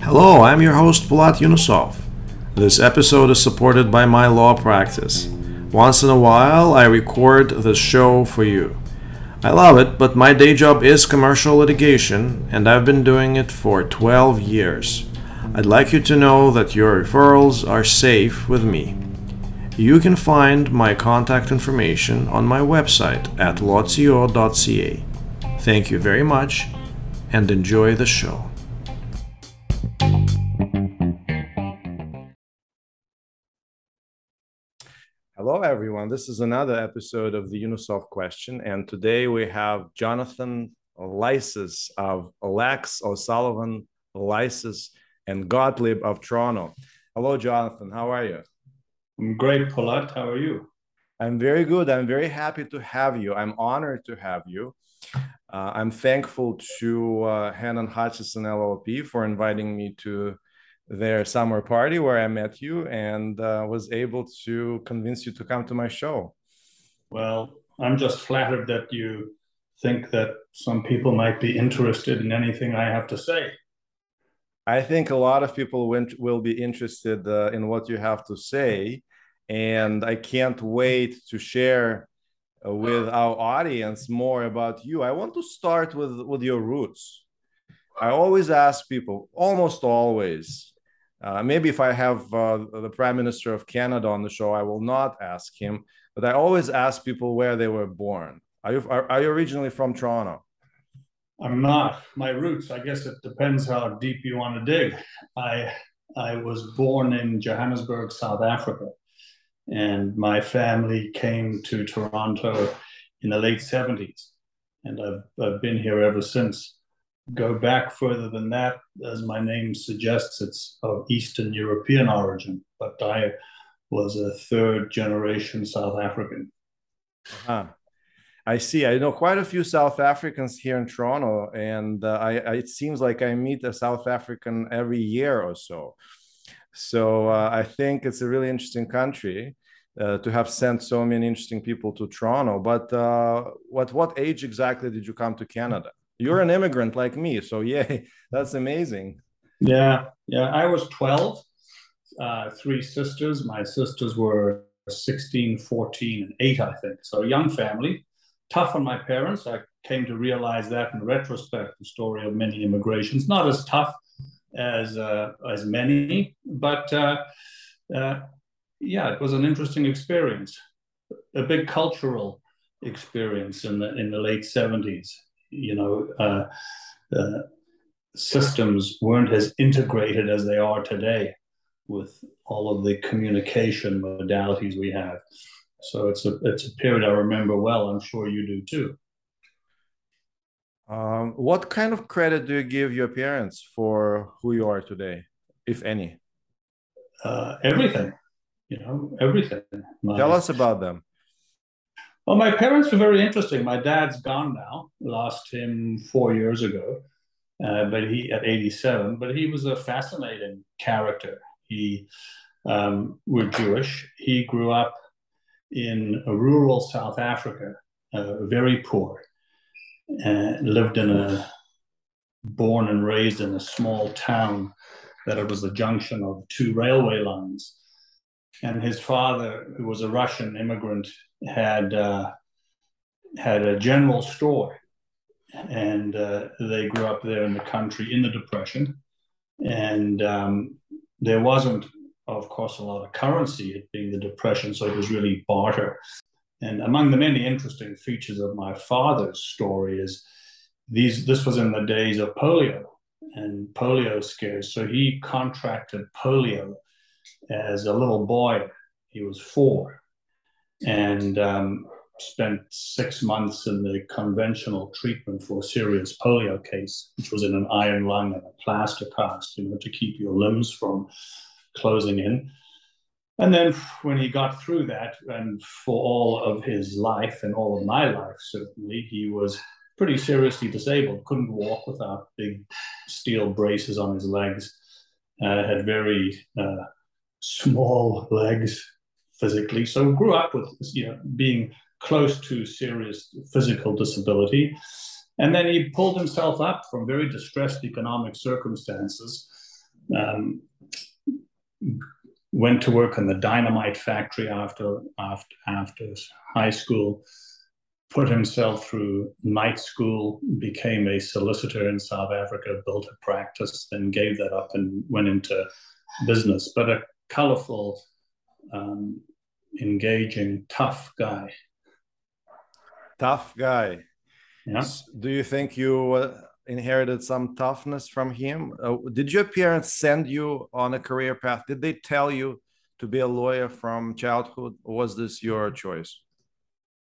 Hello, I'm your host Bulat Yunusov. This episode is supported by my law practice. Once in a while, I record the show for you. I love it, but my day job is commercial litigation, and I've been doing it for 12 years. I'd like you to know that your referrals are safe with me. You can find my contact information on my website at lawto.ca. Thank you very much and enjoy the show. Hello, everyone. This is another episode of the Yunusov Question, and today we have Jonathan Lisus of Lax O'Sullivan, Lisus, and Gottlieb of Toronto. Hello, Jonathan. How are you? I'm great, Bulat. How are you? I'm very good. I'm very happy to have you. I'm honored to have you. Uh, I'm thankful to uh, Henein Hutchison LLP for inviting me to their summer party where I met you and uh, was able to convince you to come to my show. Well, I'm just flattered that you think that some people might be interested in anything I have to say. I think a lot of people will be interested uh, in what you have to say. And I can't wait to share with our audience more about you. I want to start with, with your roots. I always ask people, almost always, uh, maybe if I have uh, the Prime Minister of Canada on the show, I will not ask him, but I always ask people where they were born. Are you, are, are you originally from Toronto? I'm not. My roots, I guess it depends how deep you want to dig. I, I was born in Johannesburg, South Africa, and my family came to Toronto in the late 70s, and I've, I've been here ever since go back further than that, as my name suggests, it's of Eastern European origin, but I was a third generation South African. Uh-huh. I see. I know quite a few South Africans here in Toronto, and uh, I, I, it seems like I meet a South African every year or so. So uh, I think it's a really interesting country. Uh, to have sent so many interesting people to Toronto, but uh, what what age exactly did you come to Canada? You're an immigrant like me, so yeah, that's amazing. Yeah, yeah. I was 12, uh, three sisters. My sisters were 16, 14, and 8, I think. So young family. Tough on my parents. I came to realize that in retrospect, the story of many immigrations. Not as tough as uh, as many, but uh, uh, yeah, it was an interesting experience, a big cultural experience in the in the late 70s you know, uh, uh, systems weren't as integrated as they are today with all of the communication modalities we have. So it's a it's a period I remember well. I'm sure you do too. Um, what kind of credit do you give your parents for who you are today, if any? Uh, everything, you know, everything. Tell us about them. Well, my parents were very interesting. My dad's gone now. Lost him four years ago, uh, but he at 87. But he was a fascinating character. He um, were Jewish. He grew up in a rural South Africa, uh, very poor, and lived in a born and raised in a small town that it was the junction of two railway lines. And his father, who was a Russian immigrant had uh, had a general store, and uh, they grew up there in the country in the Depression, and um, there wasn't, of course, a lot of currency, it being the Depression, so it was really barter. And among the many interesting features of my father's story is these. This was in the days of polio and polio scares. So he contracted polio as a little boy. He was four, and um, spent six months in the conventional treatment for a serious polio case, which was in an iron lung and a plaster cast, you know, to keep your limbs from closing in. And then when he got through that, and for all of his life and all of my life, certainly, he was pretty seriously disabled, couldn't walk without big steel braces on his legs, uh, had very uh, small legs, physically. So grew up with you know being close to serious physical disability. And then he pulled himself up from very distressed economic circumstances, um, went to work in the dynamite factory after, after, after high school, put himself through night school, became a solicitor in South Africa, built a practice, then gave that up and went into business. But a colorful, um, engaging, tough guy. Tough guy. Yeah. Do you think you uh, inherited some toughness from him? Uh, did your parents send you on a career path? Did they tell you to be a lawyer from childhood, or was this your choice?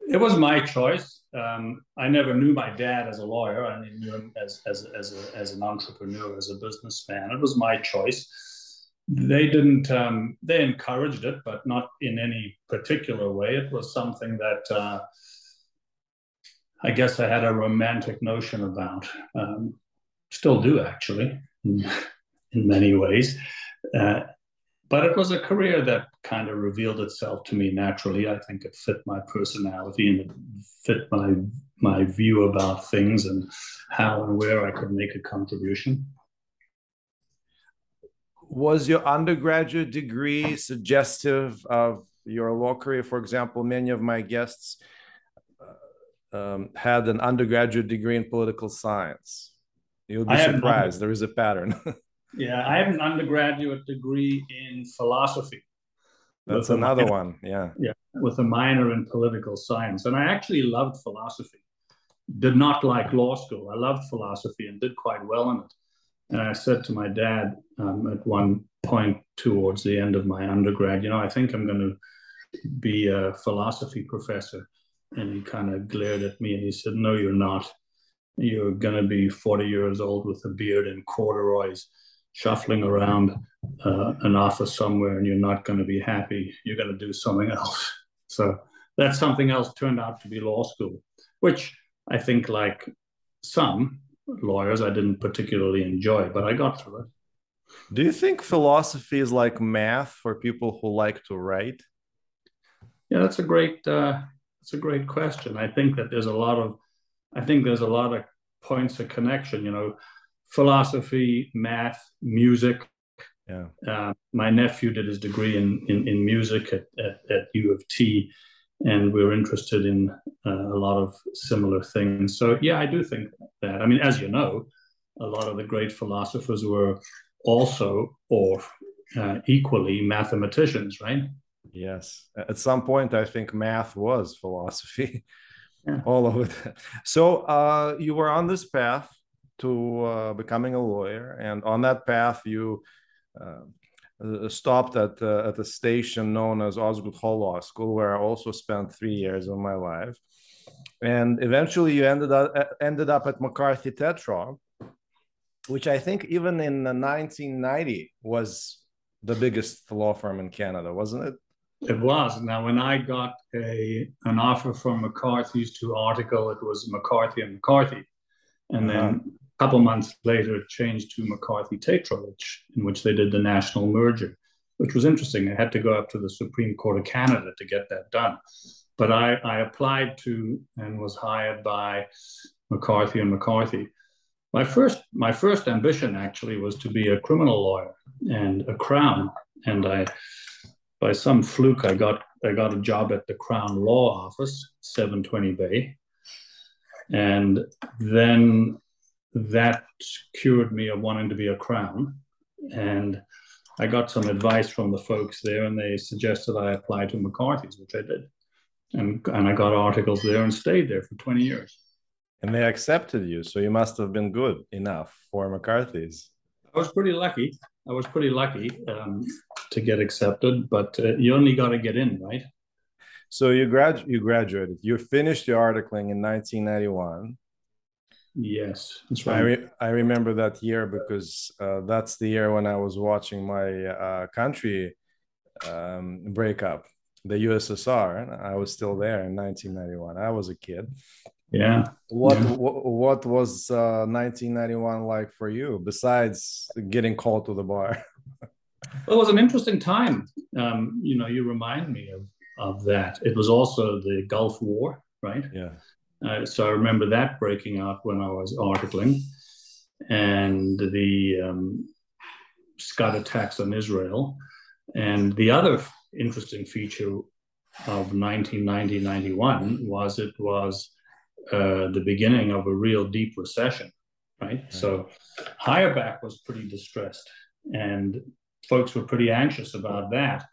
It was my choice. Um, I never knew my dad as a lawyer. I knew him as as as, a, as an entrepreneur, as a businessman. It was my choice. They didn't. Um, they encouraged it, but not in any particular way. It was something that uh, I guess I had a romantic notion about. Um, still do actually, in, many ways. Uh, but it was a career that kind of revealed itself to me naturally. I think it fit my personality and it fit my my view about things and how and where I could make a contribution. Was your undergraduate degree suggestive of your law career? For example, many of my guests uh, um, had an undergraduate degree in political science. You'll be surprised. There is a pattern. Yeah, I have an undergraduate degree in philosophy. That's another minor, one. Yeah. Yeah, with a minor in political science. And I actually loved philosophy. Did not like law school. I loved philosophy and did quite well in it. And I said to my dad um, at one point towards the end of my undergrad, you know, I think I'm going to be a philosophy professor. And he kind of glared at me and he said, No, you're not. You're going to be 40 years old with a beard and corduroys shuffling around uh, an office somewhere and you're not going to be happy, you're going to do something else. So that something else turned out to be law school, which I think, like some lawyers, I didn't particularly enjoy, but I got through it. Do you think philosophy is like math for people who like to write? Yeah, that's a great uh, that's a great question. I think that there's a lot of I think there's a lot of points of connection. You know, philosophy, math, music. Yeah. Uh, my nephew did his degree in, in, in music at, at, at, U of T, and we are interested in uh, a lot of similar things. So, yeah, I do think that. I mean, as you know, a lot of the great philosophers were also or uh, equally mathematicians, right? Yes. At some point, I think math was philosophy. Yeah. All of it. So uh, you were on this path to uh, becoming a lawyer, and on that path, you uh, stopped at uh, at a station known as Osgoode Hall Law School, where I also spent three years of my life, and eventually you ended up ended up at McCarthy Tétrault, which I think even in 1990 was the biggest law firm in Canada, wasn't it? It was. Now, when I got a an offer from McCarthy's to article, it was McCarthy and McCarthy, and uh-huh. then a couple months later, it changed to McCarthy Tétrault, which, in which they did the national merger, which was interesting. I had to go up to the Supreme Court of Canada to get that done. But I, I applied to and was hired by McCarthy and McCarthy. My first, my first ambition actually was to be a criminal lawyer and a crown. And I, by some fluke, I got I got a job at the Crown Law Office, 720 Bay. And then that cured me of wanting to be a crown. And I got some advice from the folks there, and they suggested I apply to McCarthy's, which I did. And, and I got articles there and stayed there for 20 years. And they accepted you. So you must have been good enough for McCarthy's. I was pretty lucky. I was pretty lucky um, to get accepted, but uh, you only got to get in, right? So you grad you graduated. You finished your articling in 1991. Yes, that's right. I, re- I remember that year because uh, that's the year when I was watching my uh, country um, break up, the USSR. I was still there in 1991. I was a kid. Yeah. What yeah. what, what was uh, 1991 like for you besides getting called to the bar? well, it was an interesting time. Um, you know, you remind me of of that. It was also the Gulf War, right? Yeah Uh, so I remember that breaking out when I was articling, and the um, Scud attacks on Israel. And the other interesting feature of 1990-91 was it was uh, the beginning of a real deep recession, right? right? So higher back was pretty distressed, and folks were pretty anxious about that.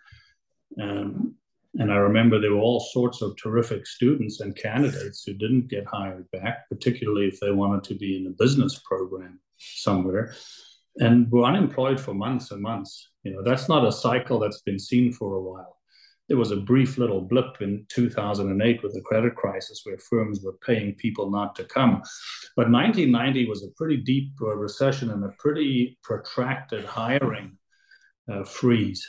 Um, and I remember there were all sorts of terrific students and candidates who didn't get hired back, particularly if they wanted to be in a business program somewhere, and were unemployed for months and months. You know, that's not a cycle that's been seen for a while. There was a brief little blip in 2008 with the credit crisis where firms were paying people not to come. But 1990 was a pretty deep uh, recession and a pretty protracted hiring uh, freeze.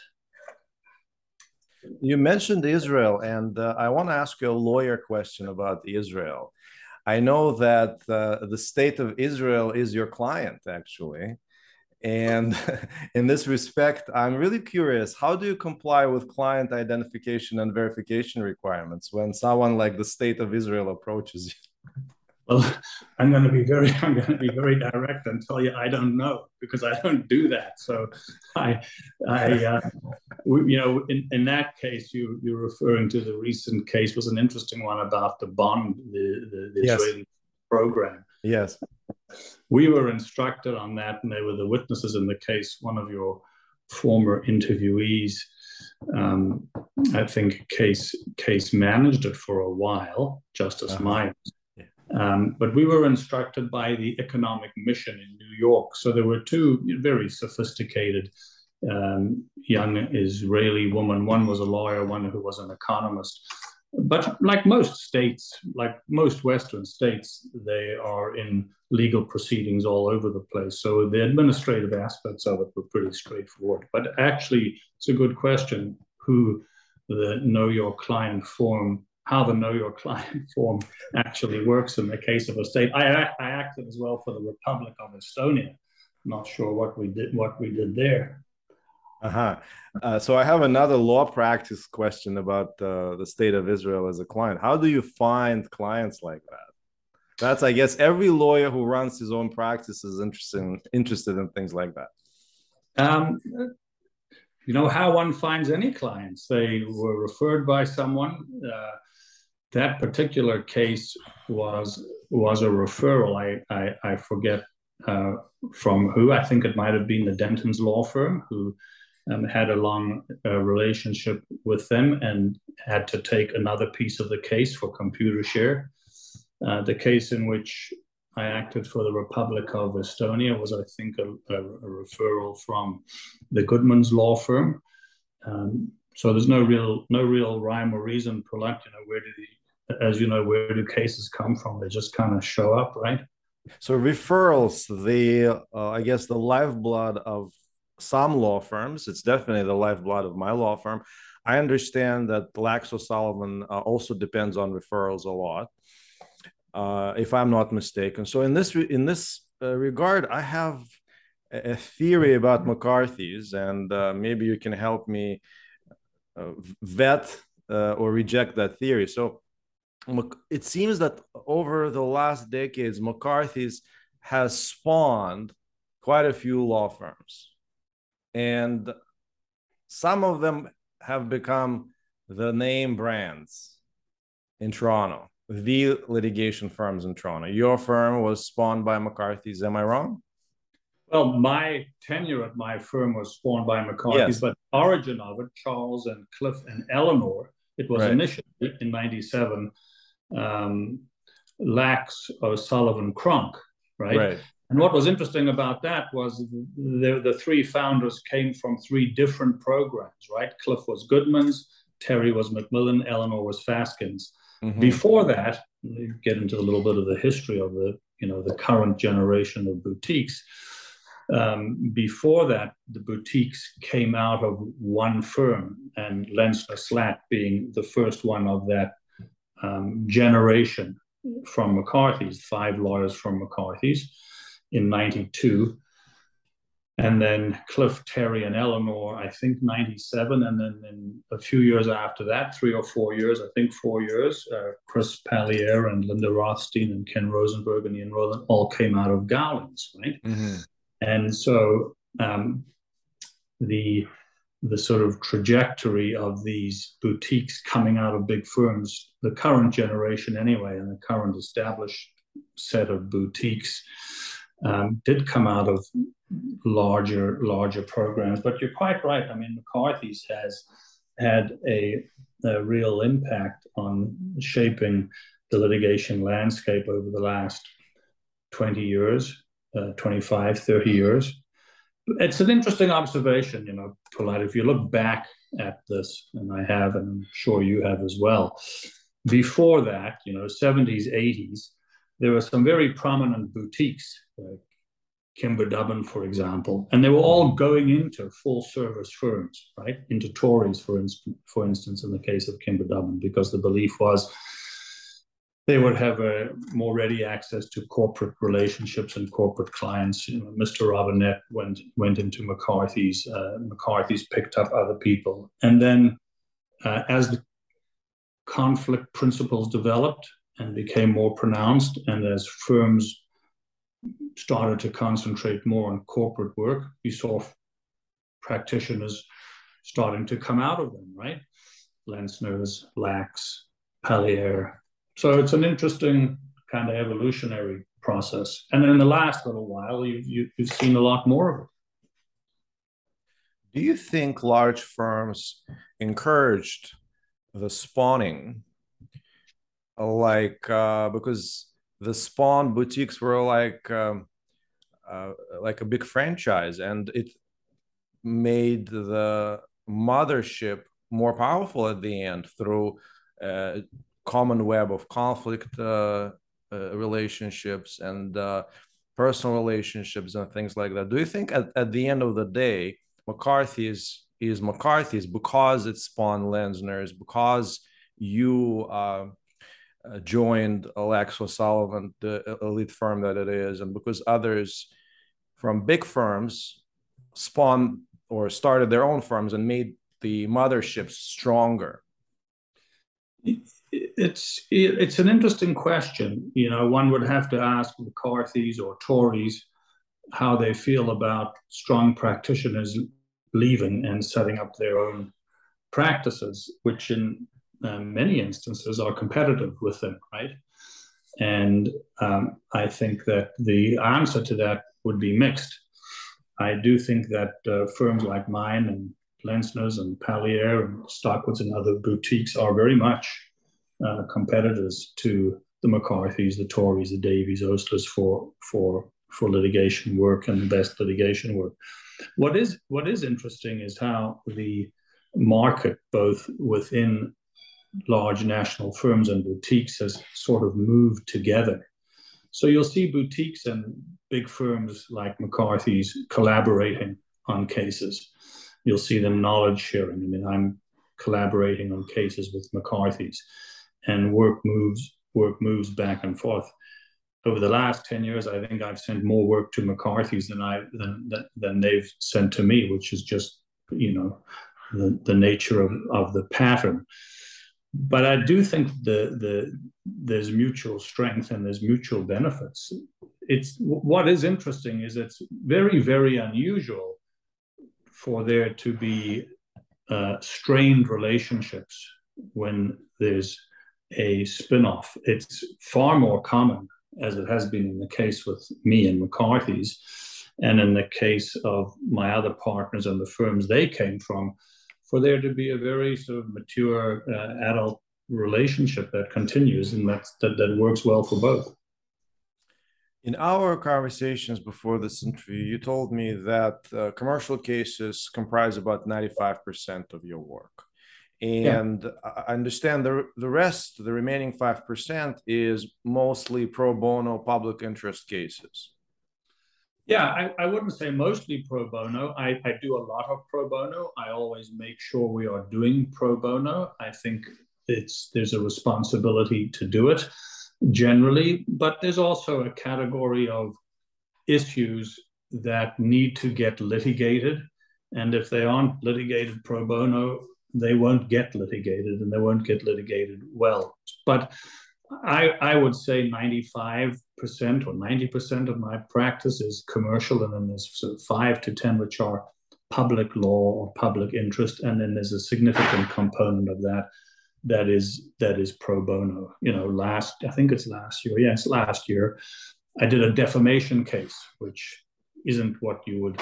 You mentioned Israel, and uh, I want to ask you a lawyer question about Israel. I know that uh, the state of Israel is your client, actually. And in this respect, I'm really curious how do you comply with client identification and verification requirements when someone like the state of Israel approaches you? Well, I'm going to be very, I'm going to be very direct and tell you I don't know because I don't do that. So, I, I, uh, we, you know, in, in that case, you you're referring to the recent case was an interesting one about the bond, the the, the yes. Israeli program. Yes, we were instructed on that, and they were the witnesses in the case. One of your former interviewees, um, I think, case case managed it for a while, Justice uh-huh. Myers um, but we were instructed by the Economic Mission in New York. So there were two very sophisticated um, young Israeli women. One was a lawyer, one who was an economist. But like most states, like most Western states, they are in legal proceedings all over the place. So the administrative aspects of it were pretty straightforward. But actually, it's a good question who the Know Your Client form how the Know Your Client form actually works in the case of a state. I, I acted as well for the Republic of Estonia. Not sure what we did what we did there. Uh-huh. Uh, so I have another law practice question about uh, the state of Israel as a client. How do you find clients like that? That's, I guess, every lawyer who runs his own practice is interested interested in things like that. Um, you know how one finds any clients. They were referred by someone. Uh, that particular case was was a referral. I I, I forget uh, from who. I think it might have been the Denton's law firm who um, had a long uh, relationship with them and had to take another piece of the case for Computershare. Uh, the case in which I acted for the Republic of Estonia was, I think, a, a, a referral from the Goodman's law firm. Um, so there's no real no real rhyme or reason. Bulat, you know, where do the, as you know, where do cases come from? They just kind of show up, right? So referrals, the uh, I guess the lifeblood of some law firms. It's definitely the lifeblood of my law firm. I understand that Lax O'Sullivan uh, also depends on referrals a lot, uh, if I'm not mistaken. So in this in this uh, regard, I have a theory about McCarthy's, and uh, maybe you can help me uh, vet uh, or reject that theory. So it seems that over the last decades, McCarthy's has spawned quite a few law firms. And some of them have become the name brands in Toronto, the litigation firms in Toronto. Your firm was spawned by McCarthy's. Am I wrong? Well, my tenure at my firm was spawned by McCarthy's, yes. but origin of it, Charles and Cliff and Eleanor, it was right. initially in 97, um, Lax O'Sullivan Cronk, right? right? And what was interesting about that was the, the three founders came from three different programs, right? Cliff was Goodman's, Terry was Macmillan, Eleanor was Fasken's. Mm-hmm. Before that, get into a little bit of the history of the, you know, the current generation of boutiques. Um, before that, the boutiques came out of one firm, and Lenczner Slaght being the first one of that um, generation from McCarthy's, five lawyers from McCarthy's in 92. and then Cliff, Terry, and Eleanor, I think 97. And then in a few years after that, three or four years, I think four years, uh, Chris Paliare and Linda Rothstein and Ken Rosenberg and Ian Roland all came out of Gowlings, right? Mm-hmm. And so um, the the sort of trajectory of these boutiques coming out of big firms, the current generation anyway, and the current established set of boutiques um, did come out of larger larger programs. But you're quite right. I mean, McCarthy's has had a, a real impact on shaping the litigation landscape over the last 20 years, uh, 25, 30 years. It's an interesting observation, you know, Bulat. If you look back at this, and I have, and I'm sure you have as well, before that, you know, 70s, 80s, there were some very prominent boutiques, uh, Kimber Dubin, for example, and they were all going into full service firms, right? Into Torys, for instance, for instance, in the case of Kimber Dubin, because the belief was they would have a more ready access to corporate relationships and corporate clients. You know, Mr. Robinette went went into McCarthy's. Uh, McCarthy's picked up other people, and then uh, as the conflict principles developed and became more pronounced, and as firms started to concentrate more on corporate work, we saw practitioners starting to come out of them, right? Lenczners, Lax, Paliare. So it's an interesting kind of evolutionary process. And in the last little while, you've, you, have seen a lot more of it. Do you think large firms encouraged the spawning? Like, uh, because the Spawn boutiques were like um, uh, like a big franchise, and it made the mothership more powerful at the end through a uh, common web of conflict uh, uh, relationships and uh, personal relationships and things like that. Do you think at, at the end of the day, McCarthy's is is McCarthy's because it spawned Lenczner's, because you uh, Uh, joined Lax O'Sullivan, the elite firm that it is, and because others from big firms spawned or started their own firms and made the motherships stronger? It's it's an interesting question. You know, one would have to ask McCarthy's or Torys how they feel about strong practitioners leaving and setting up their own practices, which in um, many instances are competitive with them, right? And um, I think that the answer to that would be mixed. I do think that uh, firms like mine and Lenczner's and Paliare and Stockwoods and other boutiques are very much uh, competitors to the McCarthy's, the Torys, the Davies, Oslers for for for litigation work and the best litigation work. What is what is interesting is how the market, both within large national firms and boutiques has sort of moved together. So you'll see boutiques and big firms like McCarthy's collaborating on cases. You'll see them knowledge sharing. I mean, I'm collaborating on cases with McCarthy's, and work moves work moves back and forth. Over the last ten years, I think I've sent more work to McCarthy's than I than than they've sent to me, which is just you know the, the nature of, of the pattern but I do think the the there's mutual strength and there's mutual benefits. It's what is interesting is it's very very unusual for there to be uh, strained relationships when there's a spin-off. It's far more common, as it has been in the case with me and McCarthy's, and in the case of my other partners and the firms they came from for there to be a very sort of mature uh, adult relationship that continues and that's, that, that works well for both. In our conversations before this interview, you told me that uh, commercial cases comprise about 95% of your work. And yeah. I understand the, the rest, the remaining 5%, is mostly pro bono public interest cases. Yeah, I, I wouldn't say mostly pro bono. I, I do a lot of pro bono. I always make sure we are doing pro bono. I think it's there's a responsibility to do it generally, but there's also a category of issues that need to get litigated. And if they aren't litigated pro bono, they won't get litigated and they won't get litigated well. But I, I would say 95% or 90% of my practice is commercial, and then there's sort of five to 10 which are public law or public interest, and then there's a significant component of that that is that is pro bono. You know, last I think it's last year. Yes, last year, I did a defamation case, which isn't what you would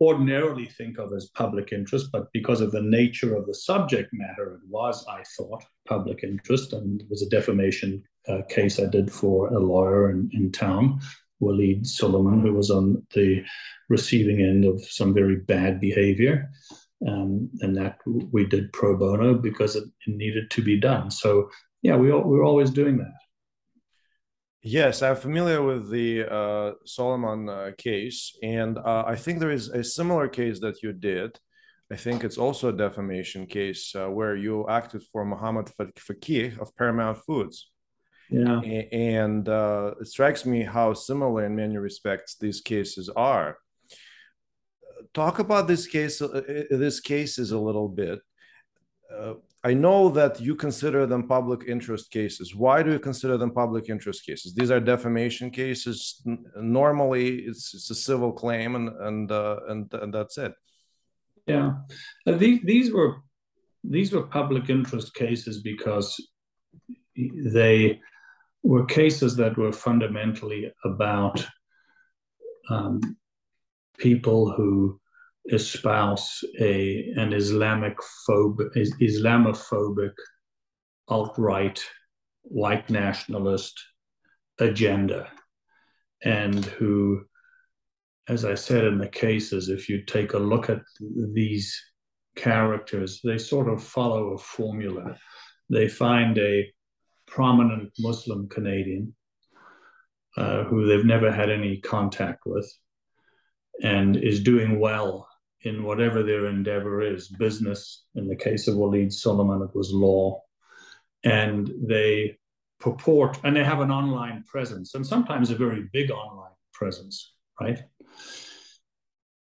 ordinarily think of as public interest, but because of the nature of the subject matter, it was, I thought, public interest, and it was a defamation uh, case I did for a lawyer in, in town, Waleed Soliman, who was on the receiving end of some very bad behavior. Um, and that we did pro bono because it, it needed to be done. So, yeah, we, we're always doing that. Yes, I'm familiar with the uh, Solomon uh, case, and uh, I think there is a similar case that you did. I think it's also a defamation case uh, where you acted for Mohamed Fakih of Paramount Foods. Yeah, and uh, it strikes me how similar in many respects these cases are. Talk about this case. Uh, this cases a little bit. I know that you consider them public interest cases. Why do you consider them public interest cases? These are defamation cases. Normally, it's, it's a civil claim, and and uh, and, and that's it. Yeah, uh, these these were these were public interest cases because they were cases that were fundamentally about um, people who espouse a an Islamic phobic, Islamophobic, alt-right, white nationalist agenda, and who, as I said in the cases, if you take a look at these characters, they sort of follow a formula. They find a prominent Muslim Canadian uh, who they've never had any contact with and is doing well in whatever their endeavor is business. In the case of Waleed Soliman, it was law. And they purport, and they have an online presence, and sometimes a very big online presence, right?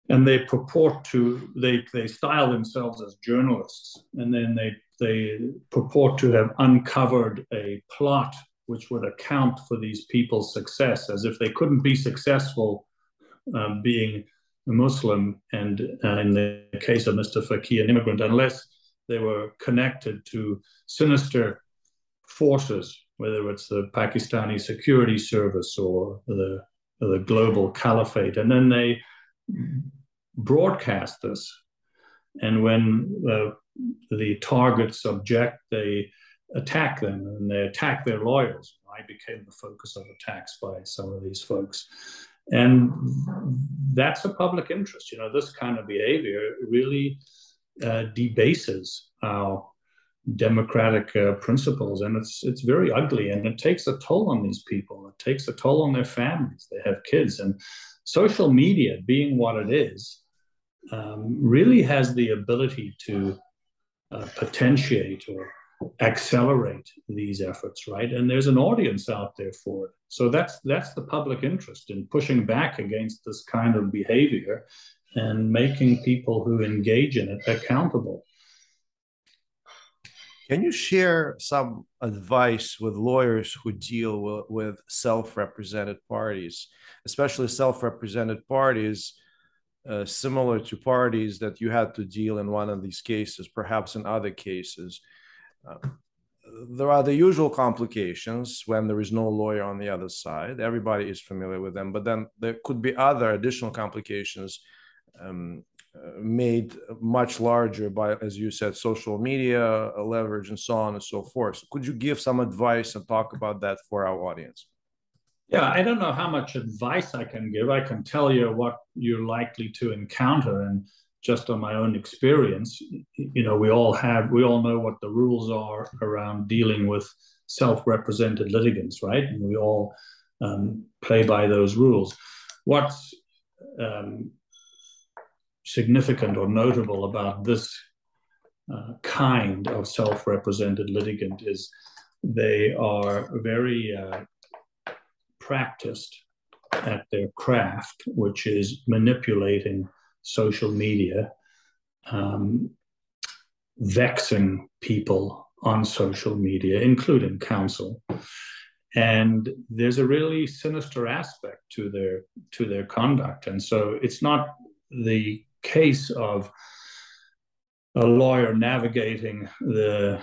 And they purport to, they, they style themselves as journalists, and then they, they purport to have uncovered a plot which would account for these people's success, as if they couldn't be successful um, being a Muslim, and uh, in the case of Mr. Fakih, an immigrant, unless they were connected to sinister forces, whether it's the Pakistani security service or the, the global caliphate. And then they broadcast this. And when uh, the targets object, they attack them and they attack their lawyers. I became the focus of attacks by some of these folks. And that's a public interest. You know, this kind of behavior really uh, debases our democratic uh, principles, and it's it's very ugly, and it takes a toll on these people. It takes a toll on their families. They have kids, and social media, being what it is, um, really has the ability to uh, potentiate or accelerate these efforts, right? And there's an audience out there for it. So that's that's the public interest in pushing back against this kind of behavior and making people who engage in it accountable. Can you share some advice with lawyers who deal with, with self-represented parties, especially self-represented parties uh, similar to parties that you had to deal in one of these cases, perhaps in other cases? there are the usual complications when there is no lawyer on the other side. Everybody is familiar with them, but then there could be other additional complications um, uh, made much larger by, as you said, social media leverage and so on and so forth. So could you give some advice and talk about that for our audience? Yeah, I don't know how much advice I can give. I can tell you what you're likely to encounter, and just on my own experience, you know, we all have, we all know what the rules are around dealing with self-represented litigants, right? And we all um, play by those rules. What's um, significant or notable about this uh, kind of self-represented litigant is they are very uh, practiced at their craft, which is manipulating social media, um, vexing people on social media, including counsel. And there's a really sinister aspect to their to their conduct. And so it's not the case of a lawyer navigating the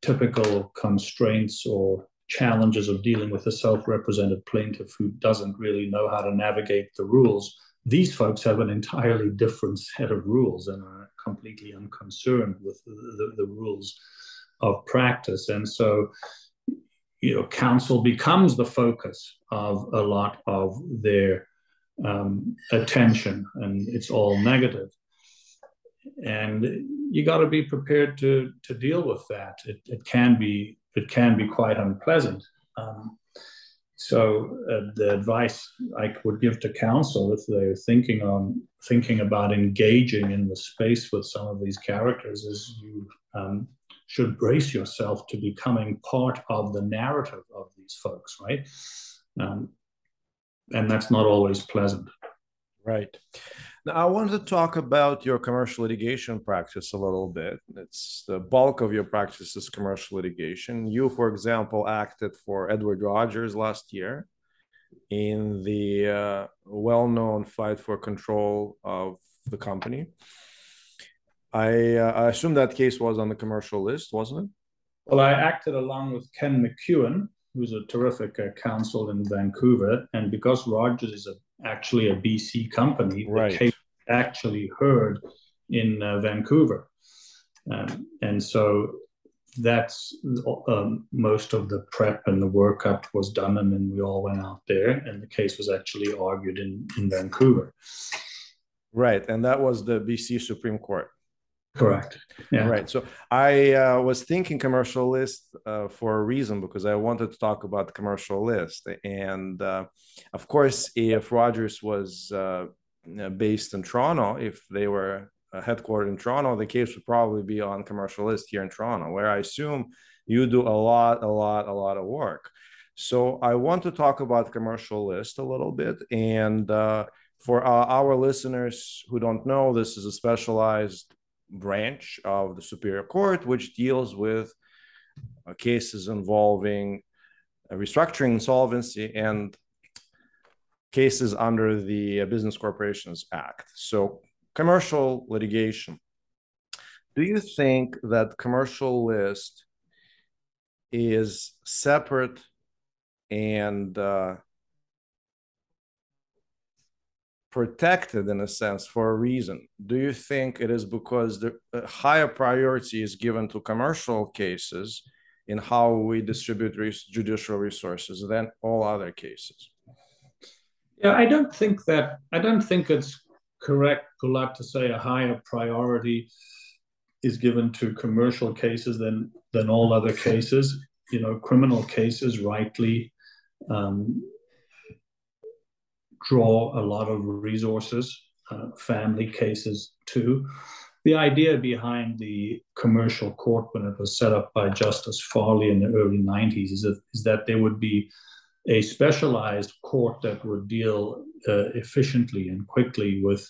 typical constraints or challenges of dealing with a self-represented plaintiff who doesn't really know how to navigate the rules. These folks have an entirely different set of rules and are completely unconcerned with the, the, the rules of practice. And so you know counsel becomes the focus of a lot of their um, attention and it's all negative. negative and you got to be prepared to to deal with that. It, it can be it can be quite unpleasant um, so uh, the advice I would give to council if they're thinking on thinking about engaging in the space with some of these characters is you um, should brace yourself to becoming part of the narrative of these folks, right? Um, and that's not always pleasant. Right. Now, I wanted to talk about your commercial litigation practice a little bit. It's the bulk of your practice is commercial litigation. You, for example, acted for Edward Rogers last year in the uh, well known fight for control of the company. I, uh, I assume that case was on the commercial list, wasn't it? Well, I acted along with Ken McEwen, who's a terrific uh, counsel in Vancouver. And because Rogers is a, actually a BC company, right. the case actually heard in uh, Vancouver. Um, and so that's um, most of the prep and the workup was done, and then we all went out there, and the case was actually argued in, in Vancouver. Right, and that was the BC Supreme Court. Correct. Yeah. Right. So I uh, was thinking commercial list uh, for a reason because I wanted to talk about the commercial list, and uh, of course, if Rogers was uh, based in Toronto, if they were uh, headquartered in Toronto, the case would probably be on commercial list here in Toronto, where I assume you do a lot, a lot, a lot of work. So I want to talk about commercial list a little bit and. Uh, for our listeners who don't know, this is a specialized branch of the Superior Court, which deals with uh, cases involving restructuring, insolvency, and cases under the Business Corporations Act. So, commercial litigation. Do you think that commercial list is separate and uh, protected in a sense for a reason. Do you think it is because the higher priority is given to commercial cases in how we distribute res- judicial resources than all other cases? Yeah, I don't think that I don't think it's correct, Bulat, to say a higher priority is given to commercial cases than than all other cases. You know, criminal cases rightly um, draw a lot of resources, uh, family cases too. The idea behind the commercial court when it was set up by Justice Farley in the early 90s is that, is that there would be a specialized court that would deal uh, efficiently and quickly with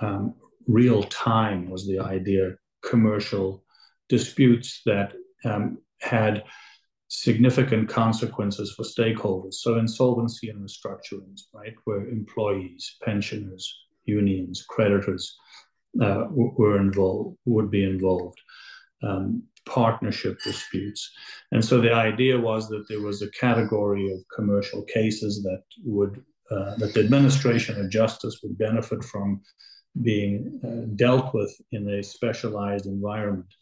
um, real time, was the idea, commercial disputes that um, had significant consequences for stakeholders. So insolvency and restructurings, right, where employees, pensioners, unions, creditors uh, were involved, would be involved. Um, partnership disputes. And so the idea was that there was a category of commercial cases that would uh, that the administration of justice would benefit from being uh, dealt with in a specialized environment.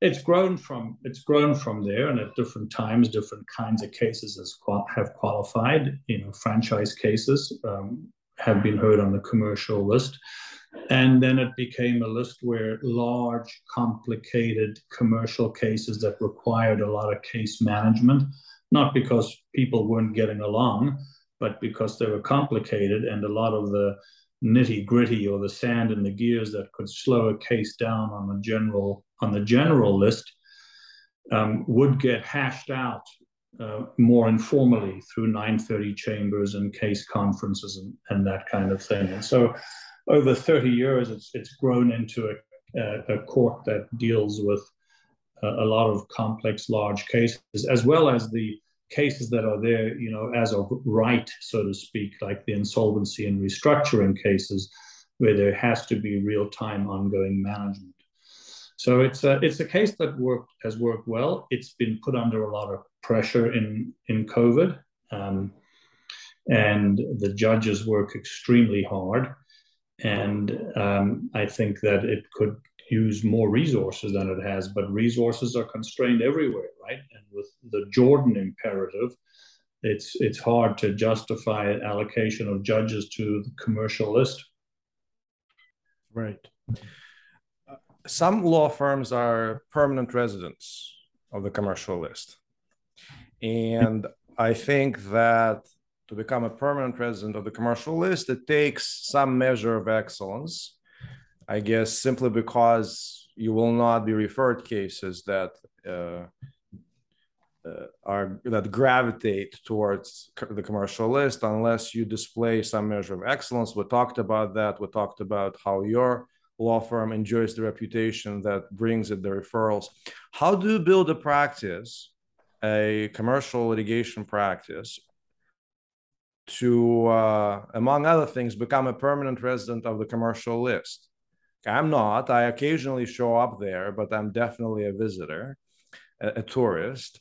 It's grown from it's grown from there and at different times different kinds of cases has have qualified. You know franchise cases um, have been heard on the commercial list and then it became a list where large complicated commercial cases that required a lot of case management not because people weren't getting along but because they were complicated and a lot of the nitty gritty or the sand in the gears that could slow a case down on the general on the general list um, would get hashed out uh, more informally through 930 chambers and case conferences and, and that kind of thing. And so over 30 years, it's, it's grown into a, a, a court that deals with a, a lot of complex, large cases, as well as the cases that are there, you know, as of right, so to speak, like the insolvency and restructuring cases, where there has to be real-time ongoing management. So it's a, it's a case that worked has worked well. It's been put under a lot of pressure in in COVID, um, and the judges work extremely hard. And um, I think that it could use more resources than it has, but resources are constrained everywhere, right? And with the Jordan imperative, it's it's hard to justify an allocation of judges to the commercial list. Right. Some law firms are permanent residents of the commercial list. And I think that to become a permanent resident of the commercial list, it takes some measure of excellence. I guess simply because you will not be referred cases that uh, uh, are that gravitate towards the commercial list unless you display some measure of excellence. We talked about that. We talked about how your law firm enjoys the reputation that brings it the referrals. How do you build a practice, a commercial litigation practice, to, uh, among other things, become a permanent resident of the commercial list? I'm not. I occasionally show up there, but I'm definitely a visitor, a, a tourist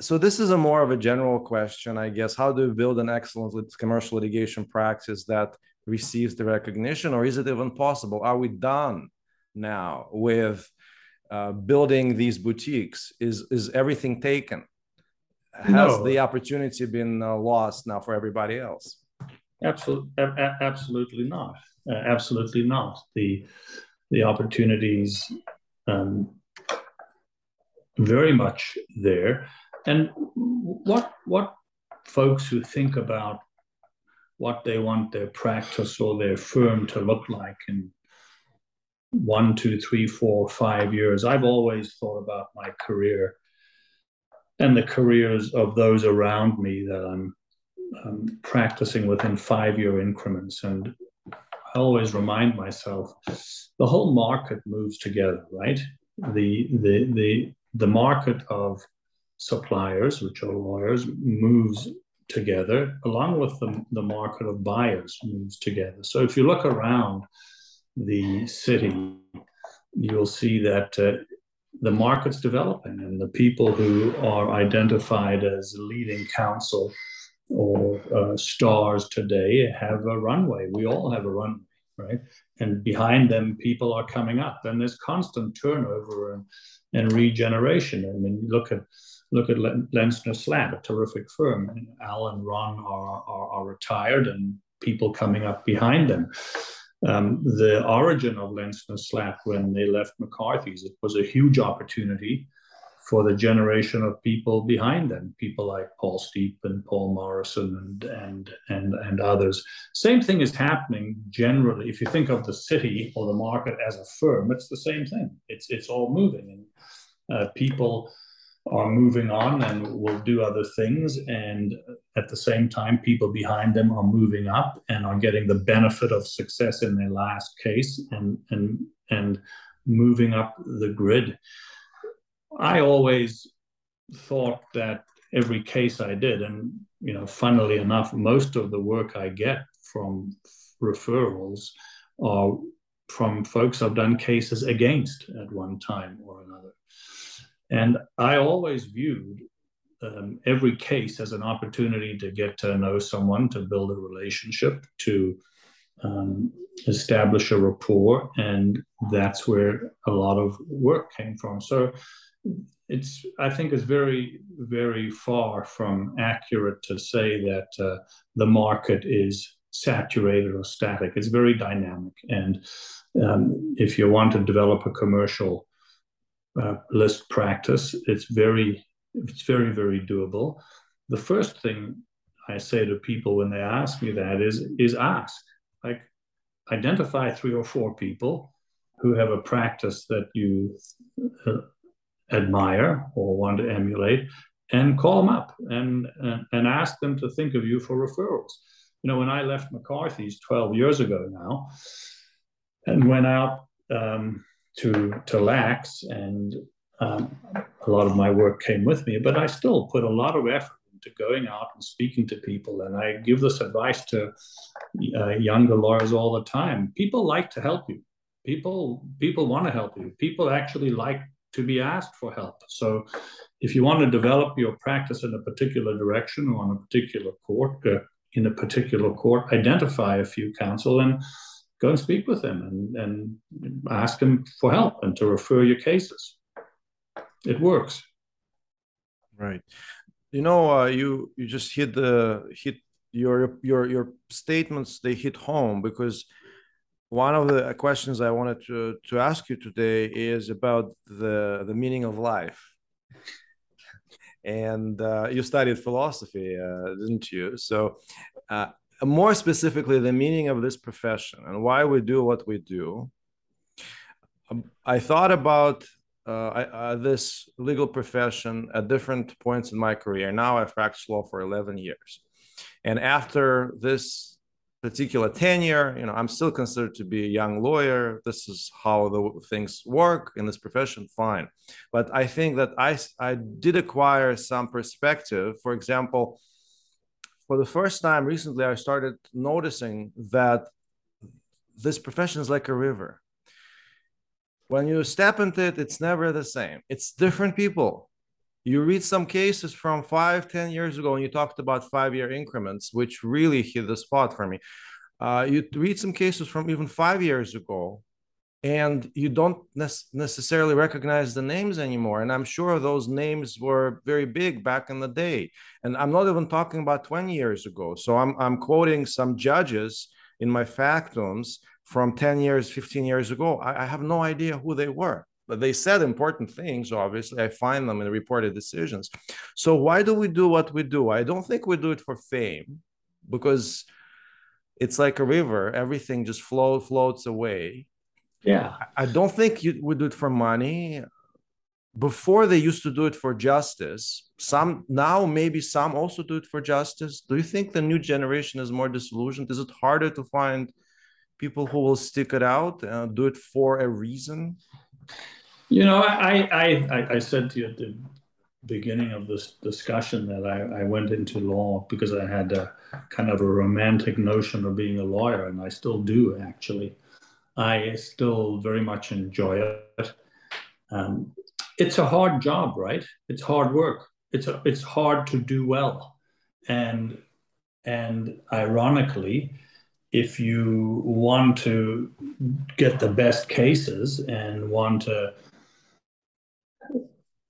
so this is a more of a general question, I guess. How do we build an excellent commercial litigation practice that receives the recognition, or is it even possible? Are we done now with uh, building these boutiques? Is is everything taken? Has no. the opportunity been uh, lost now for everybody else? Absolutely, absolutely not. Uh, absolutely not. The the opportunities um, very much there. And what what folks who think about what they want their practice or their firm to look like in one, two, three, four, five years. I've always thought about my career and the careers of those around me that I'm um, practicing within five year increments. And I always remind myself the whole market moves together, right? The, the, the, the market of suppliers, which are lawyers, moves together along with the, the market of buyers moves together. So if you look around the city, you'll see that uh, the market's developing and the people who are identified as leading counsel or uh, stars today have a runway. We all have a runway, right? And behind them, people are coming up. And there's constant turnover and, and regeneration. I mean, look at look at Lenczner Slaght, a terrific firm. And Al and Ron are, are, are retired and people coming up behind them. Um, the origin of Lenczner Slaght when they left McCarthy's, it was a huge opportunity for the generation of people behind them, people like Paul Steep and Paul Morrison and and and and others. Same thing is happening generally. If you think of the city or the market as a firm, it's the same thing. It's it's all moving, and uh, people are moving on and will do other things. And at the same time, people behind them are moving up and are getting the benefit of success in their last case and and and moving up the grid. I always thought that every case I did, and you know, funnily enough, most of the work I get from referrals are from folks I've done cases against at one time or another. And I always viewed um, every case as an opportunity to get to know someone, to build a relationship, to um, establish a rapport. And that's where a lot of work came from. So it's, I think, it's very, very far from accurate to say that uh, the market is saturated or static. It's very dynamic. And um, if you want to develop a commercial uh, list practice. It's very, it's very, very doable. The first thing I say to people when they ask me that is, is ask, like, identify three or four people who have a practice that you uh, admire or want to emulate, and call them up and, and, and ask them to think of you for referrals. You know, when I left McCarthy's 12 years ago now and went out um, to, to Lax, and um, a lot of my work came with me, but I still put a lot of effort into going out and speaking to people. And I give this advice to uh, younger lawyers all the time. People like to help you. People people want to help you. People actually like to be asked for help. So if you want to develop your practice in a particular direction or on a particular court, uh, in a particular court, identify a few counsel and go and speak with them and, and ask them for help and to refer your cases. It works. Right. You know, uh, you you just hit the hit your your your statements. They hit home because one of the questions I wanted to to ask you today is about the the meaning of life and uh, you studied philosophy, uh, didn't you? So, uh, more specifically, the meaning of this profession and why we do what we do. Um, I thought about uh, I, uh, this legal profession at different points in my career. Now I've practiced law for 11 years. And after this particular tenure you know i'm still considered to be a young lawyer this is how the things work in this profession fine but i think that i i did acquire some perspective for example for the first time recently i started noticing that this profession is like a river. When you step into it it's never the same. It's different people. You read some cases from five, ten years ago, and you talked about five-year increments, which really hit the spot for me. Uh, you read some cases from even five years ago, and you don't ne- necessarily recognize the names anymore. And I'm sure those names were very big back in the day. And I'm not even talking about 20 years ago. So I'm I'm quoting some judges in my factums from 10 years, 15 years ago. I, I have no idea who they were but they said important things obviously i find them in the reported decisions so why do we do what we do i don't think we do it for fame because it's like a river everything just flow floats away yeah. I don't think you would do it for money. Before they used to do it for justice. Some now maybe some also do it for justice. Do you think the new generation is more disillusioned? Is it harder to find people who will stick it out and do it for a reason? You know, I, I, I, said to you at the beginning of this discussion that I, I went into law because I had a kind of a romantic notion of being a lawyer, and I still do actually. I still very much enjoy it. Um, it's a hard job, right? It's hard work. It's a, it's hard to do well, and and ironically, if you want to get the best cases and want to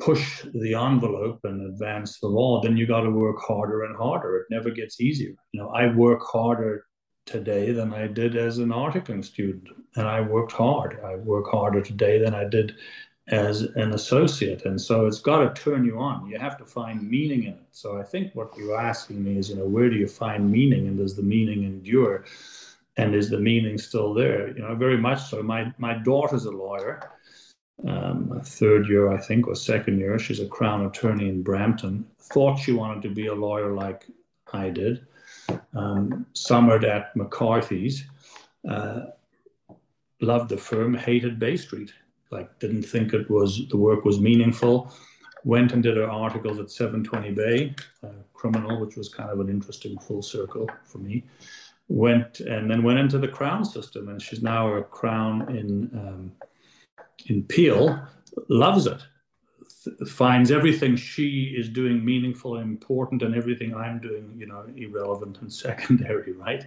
push the envelope and advance the law, then you got to work harder and harder. It never gets easier. You know, I work harder today than I did as an articling student, and I worked hard. I work harder today than I did as an associate, and so it's got to turn you on. You have to find meaning in it. So I think what you're asking me is, you know, where do you find meaning, and does the meaning endure? And is the meaning still there? You know, very much so. My my daughter's a lawyer um, third year, I think, or second year. She's a Crown attorney in Brampton. Thought she wanted to be a lawyer like I did. Um, summered at McCarthy's. Uh, loved the firm, hated Bay Street. Like, didn't think it was the work was meaningful. Went and did her articles at 720 Bay, uh, criminal, which was kind of an interesting full circle for me. Went and then went into the Crown system, and she's now a Crown in. Um, in Peel loves it, finds everything she is doing meaningful and important, and everything I'm doing, you know, irrelevant and secondary, right?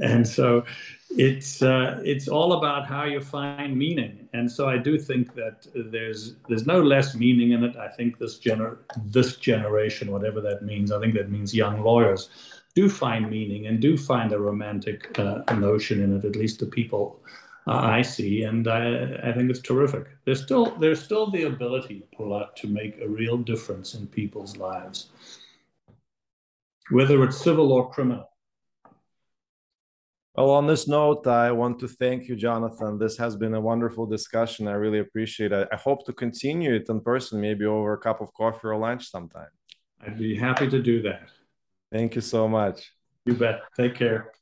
And so it's uh, it's all about how you find meaning. And so I do think that there's there's no less meaning in it. I think this gener this generation, whatever that means, I think that means young lawyers do find meaning and do find a romantic uh, notion in it. At least the people uh, I see, and I, I think it's terrific. There's still there's still the ability, Bulat, to make a real difference in people's lives, whether it's civil or criminal. Well, on this note, I want to thank you, Jonathan. This has been a wonderful discussion. I really appreciate it. I hope to continue it in person, maybe over a cup of coffee or lunch sometime. I'd be happy to do that. Thank you so much. You bet. Take care.